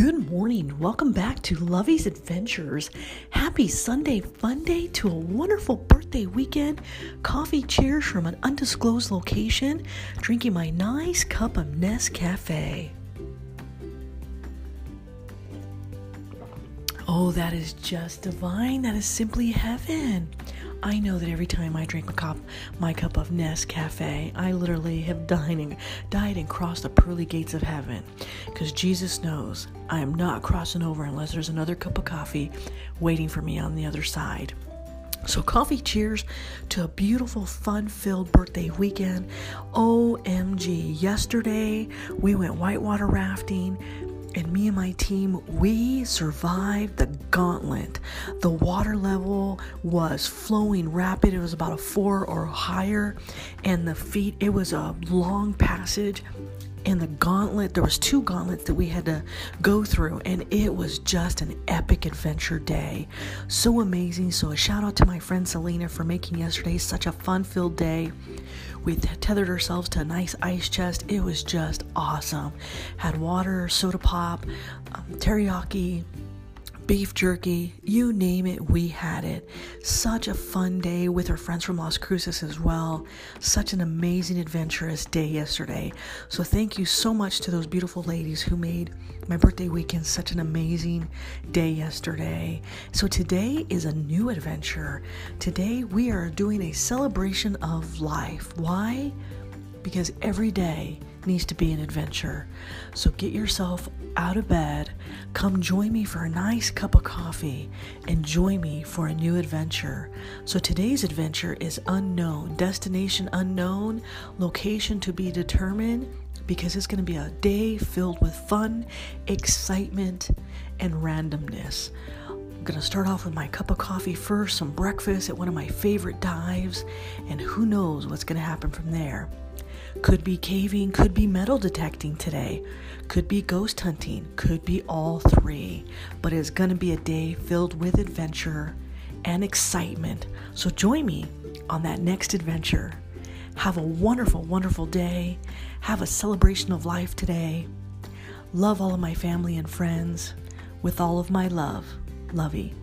morning. Welcome back to Lovey's Adventures. Happy Sunday fun day to a wonderful birthday weekend. Coffee cheers from an undisclosed location, drinking my nice cup of Nescafe. Oh, that is just divine. That is simply heaven. I know that every time I drink my cup, my cup of Nescafe, I literally have and, died and crossed the pearly gates of heaven. Because Jesus knows I am not crossing over unless there's another cup of coffee waiting for me on the other side. So, coffee cheers to a beautiful, fun filled birthday weekend. OMG. Yesterday, we went whitewater rafting and me and my team, we survived the gauntlet. The water level was flowing rapid. It was about a four or higher, and the feet, it was a long passage. And the gauntlet, there was two gauntlets that we had to go through, and it was just an epic adventure day. So amazing. So a shout out to my friend Selena for making yesterday such a fun-filled day. We tethered ourselves to a nice ice chest. It was just awesome. Had water, soda pop, um, teriyaki, beef jerky, you name it, we had it. Such a fun day with our friends from Las Cruces as well. Such an amazing, adventurous day yesterday. So, thank you so much to those beautiful ladies who made my birthday weekend such an amazing day yesterday. So, today is a new adventure. Today, we are doing a celebration of life. Why? Because every day, needs to be an adventure. So get yourself out of bed, come join me for a nice cup of coffee, and join me for a new adventure. So today's adventure is unknown, destination unknown, location to be determined, because it's going to be a day filled with fun, excitement, and randomness. I'm going to start off with my cup of coffee first, some breakfast at one of my favorite dives, and who knows what's going to happen from there. Could be caving, could be metal detecting today, could be ghost hunting, could be all three. But it's going to be a day filled with adventure and excitement. So join me on that next adventure. Have a wonderful, wonderful day. Have a celebration of life today. Love all of my family and friends with all of my love. Lovey.